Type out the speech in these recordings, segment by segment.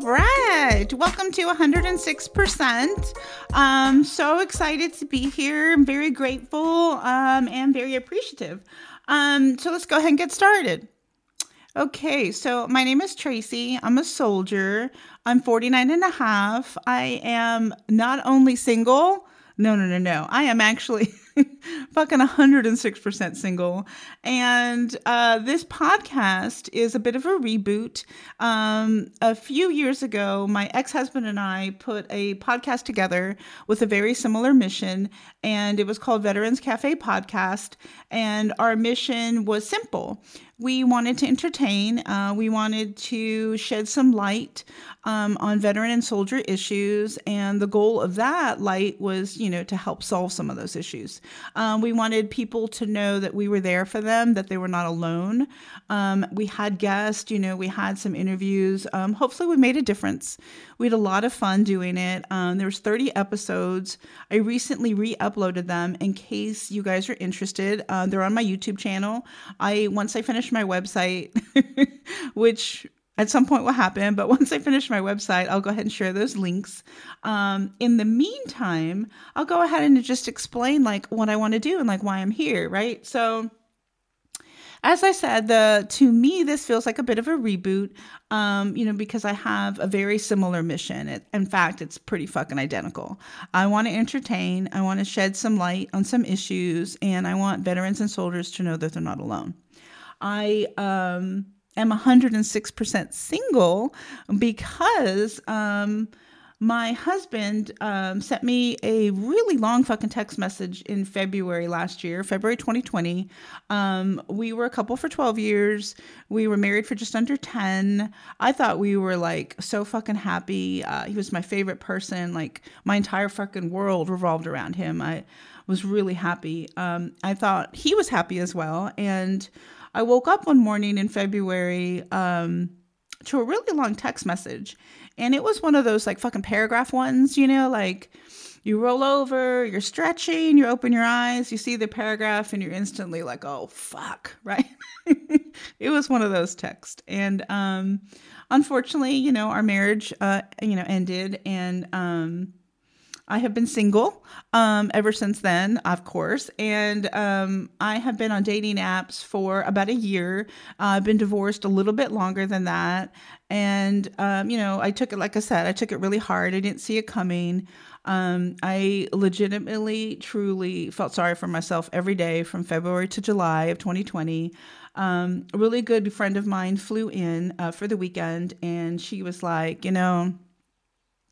right. Welcome to 106%. Um, so excited to be here. I'm very grateful um, and very appreciative. Um, so let's go ahead and get started. Okay, so my name is Tracy. I'm a soldier. I'm 49 and a half. I am not only single, no, no, no, no. I am actually fucking 106% single. And uh, this podcast is a bit of a reboot. Um, a few years ago, my ex husband and I put a podcast together with a very similar mission, and it was called Veterans Cafe Podcast. And our mission was simple we wanted to entertain. Uh, we wanted to shed some light um, on veteran and soldier issues, and the goal of that light was, you know, to help solve some of those issues. Um, we wanted people to know that we were there for them, that they were not alone. Um, we had guests, you know, we had some interviews. Um, hopefully, we made a difference. We had a lot of fun doing it. Um, there was 30 episodes. I recently re-uploaded them in case you guys are interested. Uh, they're on my YouTube channel. I once I finish my website, which at some point will happen. But once I finish my website, I'll go ahead and share those links. Um, in the meantime, I'll go ahead and just explain like what I want to do and like why I'm here, right? So as I said, the to me this feels like a bit of a reboot, um, you know, because I have a very similar mission. It, in fact, it's pretty fucking identical. I want to entertain, I want to shed some light on some issues, and I want veterans and soldiers to know that they're not alone. I um, am 106% single because um, my husband um, sent me a really long fucking text message in February last year, February 2020. Um, we were a couple for 12 years. We were married for just under 10. I thought we were like so fucking happy. Uh, he was my favorite person. Like my entire fucking world revolved around him. I was really happy. Um, I thought he was happy as well. And I woke up one morning in February um, to a really long text message. And it was one of those like fucking paragraph ones, you know, like you roll over, you're stretching, you open your eyes, you see the paragraph, and you're instantly like, oh, fuck, right? it was one of those texts. And um, unfortunately, you know, our marriage, uh, you know, ended. And, um, I have been single um, ever since then, of course, and um, I have been on dating apps for about a year. Uh, I've been divorced a little bit longer than that, and um, you know, I took it like I said, I took it really hard. I didn't see it coming. Um, I legitimately, truly felt sorry for myself every day from February to July of 2020. Um, a really good friend of mine flew in uh, for the weekend, and she was like, you know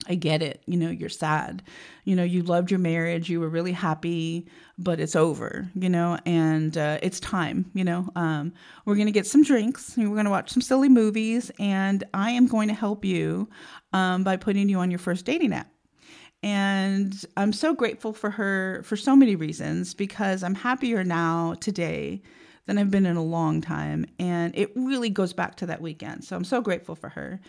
I get it. You know, you're sad. You know, you loved your marriage. You were really happy, but it's over, you know, and uh, it's time, you know. Um, we're going to get some drinks. We're going to watch some silly movies. And I am going to help you um, by putting you on your first dating app. And I'm so grateful for her for so many reasons because I'm happier now today than I've been in a long time. And it really goes back to that weekend. So I'm so grateful for her.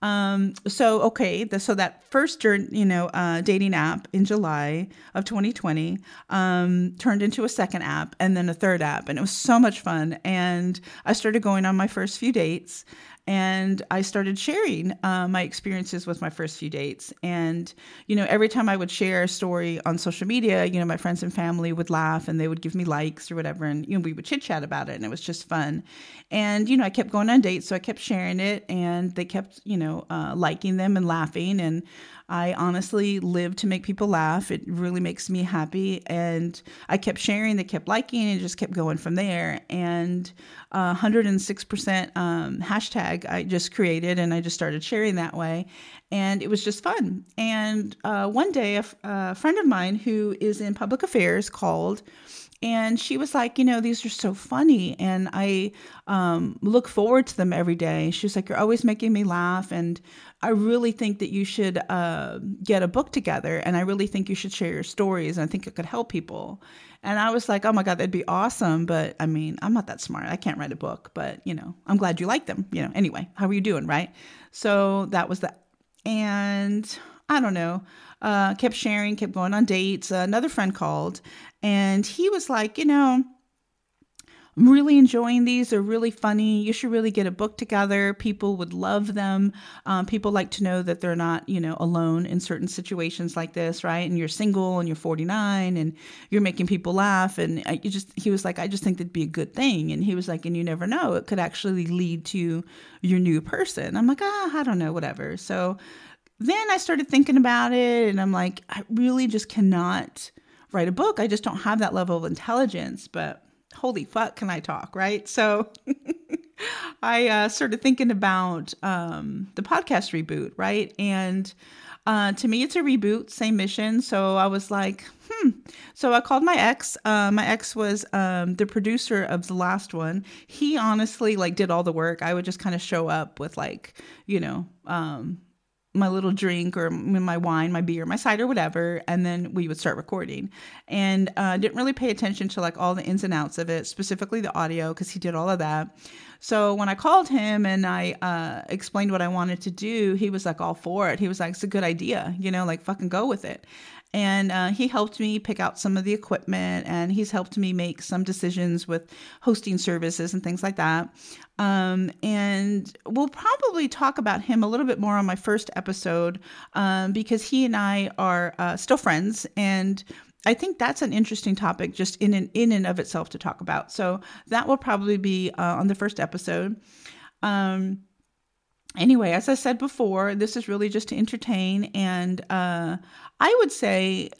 Um, so okay, the, so that first, you know, uh, dating app in July of 2020 um, turned into a second app and then a third app, and it was so much fun. And I started going on my first few dates, and I started sharing uh, my experiences with my first few dates. And, you know, every time I would share a story on social media, you know, my friends and family would laugh and they would give me likes or whatever. And, you know, we would chit chat about it and it was just fun. And, you know, I kept going on dates. So I kept sharing it and they kept, you know, uh, liking them and laughing. And I honestly live to make people laugh. It really makes me happy. And I kept sharing, they kept liking, and just kept going from there. And uh, 106% um, hashtag I just created, and I just started sharing that way. And it was just fun. And uh, one day, a, a friend of mine who is in public affairs called and she was like, you know, these are so funny, and I um, look forward to them every day. She was like, you're always making me laugh, and I really think that you should uh, get a book together, and I really think you should share your stories, and I think it could help people. And I was like, oh my god, that'd be awesome, but I mean, I'm not that smart. I can't write a book, but you know, I'm glad you like them. You know, anyway, how are you doing, right? So that was that, and I don't know. Uh, kept sharing, kept going on dates. Uh, another friend called and he was like, you know, I'm really enjoying these. They're really funny. You should really get a book together. People would love them. Um, people like to know that they're not, you know, alone in certain situations like this, right? And you're single and you're 49 and you're making people laugh. And I, you just, he was like, I just think that'd be a good thing. And he was like, and you never know, it could actually lead to your new person. I'm like, ah, I don't know, whatever. So then I started thinking about it and I'm like, I really just cannot write a book. I just don't have that level of intelligence. But holy fuck, can I talk, right? So I uh, started thinking about um, the podcast reboot, right? And uh, to me, it's a reboot, same mission. So I was like, hmm. So I called my ex. Uh, my ex was um, the producer of the last one. He honestly like did all the work. I would just kind of show up with like, you know, um, my little drink or my wine, my beer, my cider, whatever, and then we would start recording. And uh, didn't really pay attention to like all the ins and outs of it, specifically the audio, because he did all of that. So when I called him and I uh, explained what I wanted to do, he was like all for it. He was like, "It's a good idea, you know, like fucking go with it." And uh, he helped me pick out some of the equipment and he's helped me make some decisions with hosting services and things like that. Um, and we'll probably talk about him a little bit more on my first episode um, because he and I are uh, still friends. And I think that's an interesting topic just in and, in and of itself to talk about. So that will probably be uh, on the first episode. Um, anyway, as I said before, this is really just to entertain. And uh, I would say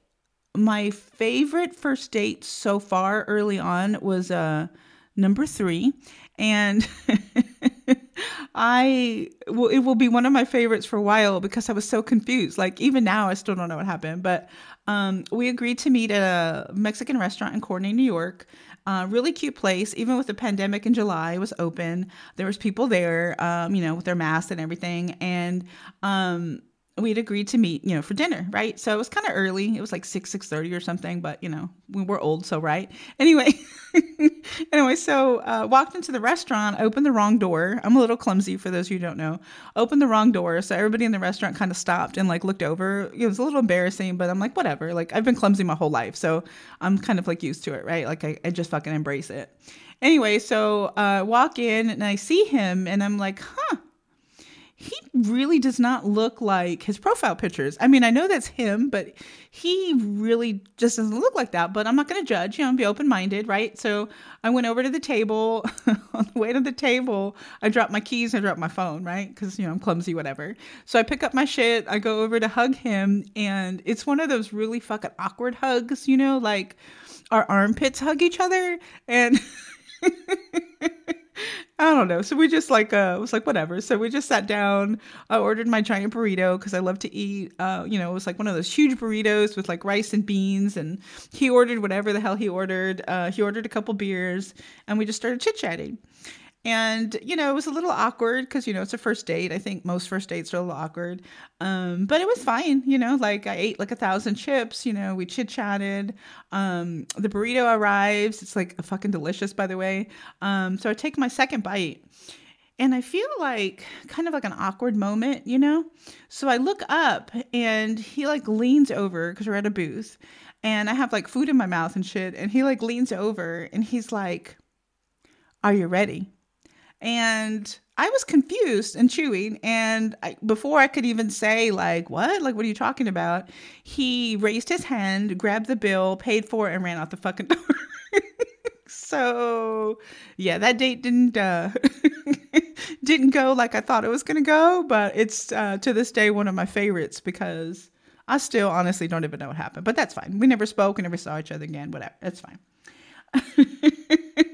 my favorite first date so far early on was uh, number three. And I well, it will be one of my favorites for a while because I was so confused. Like even now, I still don't know what happened. But um, we agreed to meet at a Mexican restaurant in Courtenay, New York. Uh, really cute place. Even with the pandemic in July, it was open. There was people there, um, you know, with their masks and everything. And um, we'd agreed to meet, you know, for dinner, right? So it was kind of early. It was like six, six thirty or something, but you know, we were old, so right. Anyway, anyway, so uh, walked into the restaurant, opened the wrong door. I'm a little clumsy for those who don't know. Opened the wrong door, so everybody in the restaurant kind of stopped and like looked over. It was a little embarrassing, but I'm like, whatever. Like I've been clumsy my whole life, so I'm kind of like used to it, right? Like I, I just fucking embrace it. Anyway, so uh, walk in and I see him, and I'm like, huh he really does not look like his profile pictures. I mean, I know that's him, but he really just doesn't look like that. But I'm not going to judge, you know, be open minded, right? So I went over to the table. On the way to the table, I dropped my keys, I dropped my phone, right? Because, you know, I'm clumsy, whatever. So I pick up my shit, I go over to hug him, and it's one of those really fucking awkward hugs, you know, like our armpits hug each other. And. I don't know. So we just like uh was like whatever. So we just sat down. I ordered my giant burrito because I love to eat. Uh, you know, it was like one of those huge burritos with like rice and beans. And he ordered whatever the hell he ordered. Uh, he ordered a couple beers, and we just started chit chatting. And, you know, it was a little awkward because, you know, it's a first date. I think most first dates are a little awkward. Um, but it was fine, you know, like I ate like a thousand chips, you know, we chit chatted. Um, the burrito arrives. It's like fucking delicious, by the way. Um, so I take my second bite and I feel like kind of like an awkward moment, you know? So I look up and he like leans over because we're at a booth and I have like food in my mouth and shit. And he like leans over and he's like, Are you ready? And I was confused and chewing. And I, before I could even say, like, what? Like, what are you talking about? He raised his hand, grabbed the bill, paid for it, and ran out the fucking door. so, yeah, that date didn't uh, didn't go like I thought it was going to go. But it's uh, to this day one of my favorites because I still honestly don't even know what happened. But that's fine. We never spoke and never saw each other again. Whatever. That's fine.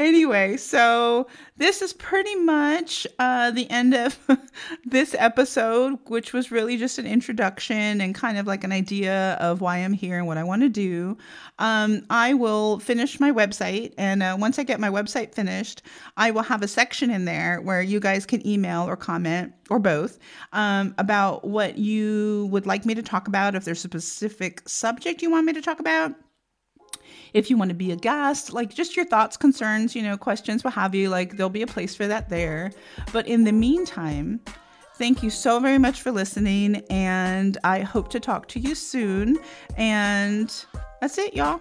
anyway, so this is pretty much uh, the end of this episode, which was really just an introduction and kind of like an idea of why I'm here and what I want to do. Um, I will finish my website, and uh, once I get my website finished, I will have a section in there where you guys can email or comment or both um, about what you would like me to talk about. If there's a specific subject you want me to talk about if you want to be a guest, like just your thoughts, concerns, you know, questions, what have you, like there'll be a place for that there. But in the meantime, thank you so very much for listening, and I hope to talk to you soon. And that's it, y'all.